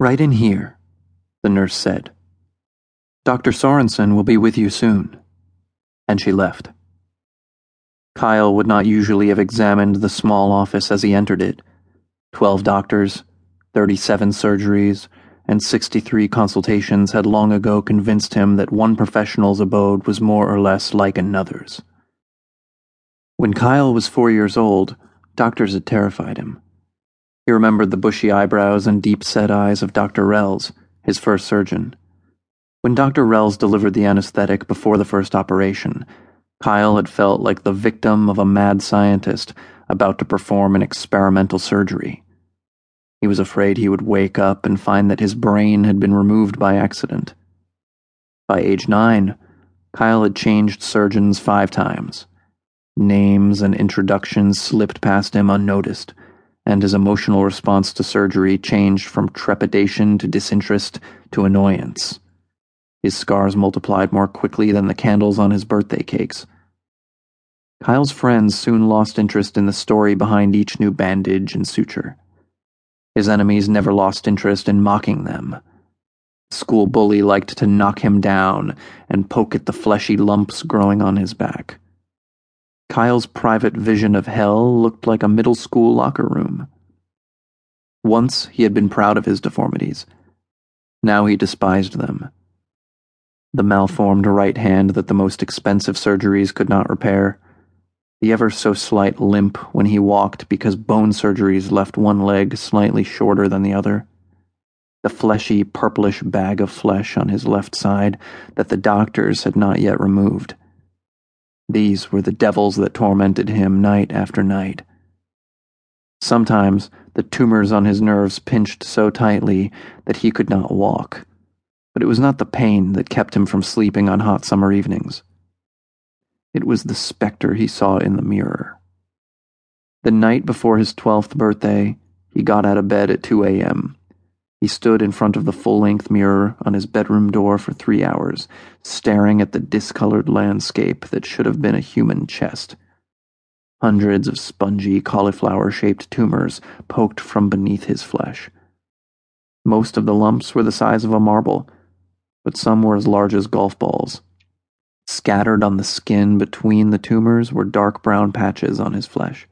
Right in here, the nurse said. Dr. Sorensen will be with you soon. And she left. Kyle would not usually have examined the small office as he entered it. Twelve doctors, thirty seven surgeries, and sixty three consultations had long ago convinced him that one professional's abode was more or less like another's. When Kyle was four years old, doctors had terrified him. He remembered the bushy eyebrows and deep set eyes of Dr. Rells, his first surgeon. When Dr. Rells delivered the anesthetic before the first operation, Kyle had felt like the victim of a mad scientist about to perform an experimental surgery. He was afraid he would wake up and find that his brain had been removed by accident. By age nine, Kyle had changed surgeons five times. Names and introductions slipped past him unnoticed, and his emotional response to surgery changed from trepidation to disinterest to annoyance. His scars multiplied more quickly than the candles on his birthday cakes. Kyle's friends soon lost interest in the story behind each new bandage and suture. His enemies never lost interest in mocking them. The school bully liked to knock him down and poke at the fleshy lumps growing on his back. Kyle's private vision of hell looked like a middle school locker room. Once he had been proud of his deformities. Now he despised them. The malformed right hand that the most expensive surgeries could not repair the ever so slight limp when he walked because bone surgeries left one leg slightly shorter than the other, the fleshy, purplish bag of flesh on his left side that the doctors had not yet removed. These were the devils that tormented him night after night. Sometimes the tumors on his nerves pinched so tightly that he could not walk, but it was not the pain that kept him from sleeping on hot summer evenings. It was the specter he saw in the mirror. The night before his 12th birthday, he got out of bed at 2 a.m. He stood in front of the full length mirror on his bedroom door for three hours, staring at the discolored landscape that should have been a human chest. Hundreds of spongy, cauliflower shaped tumors poked from beneath his flesh. Most of the lumps were the size of a marble, but some were as large as golf balls. Scattered on the skin between the tumors were dark brown patches on his flesh.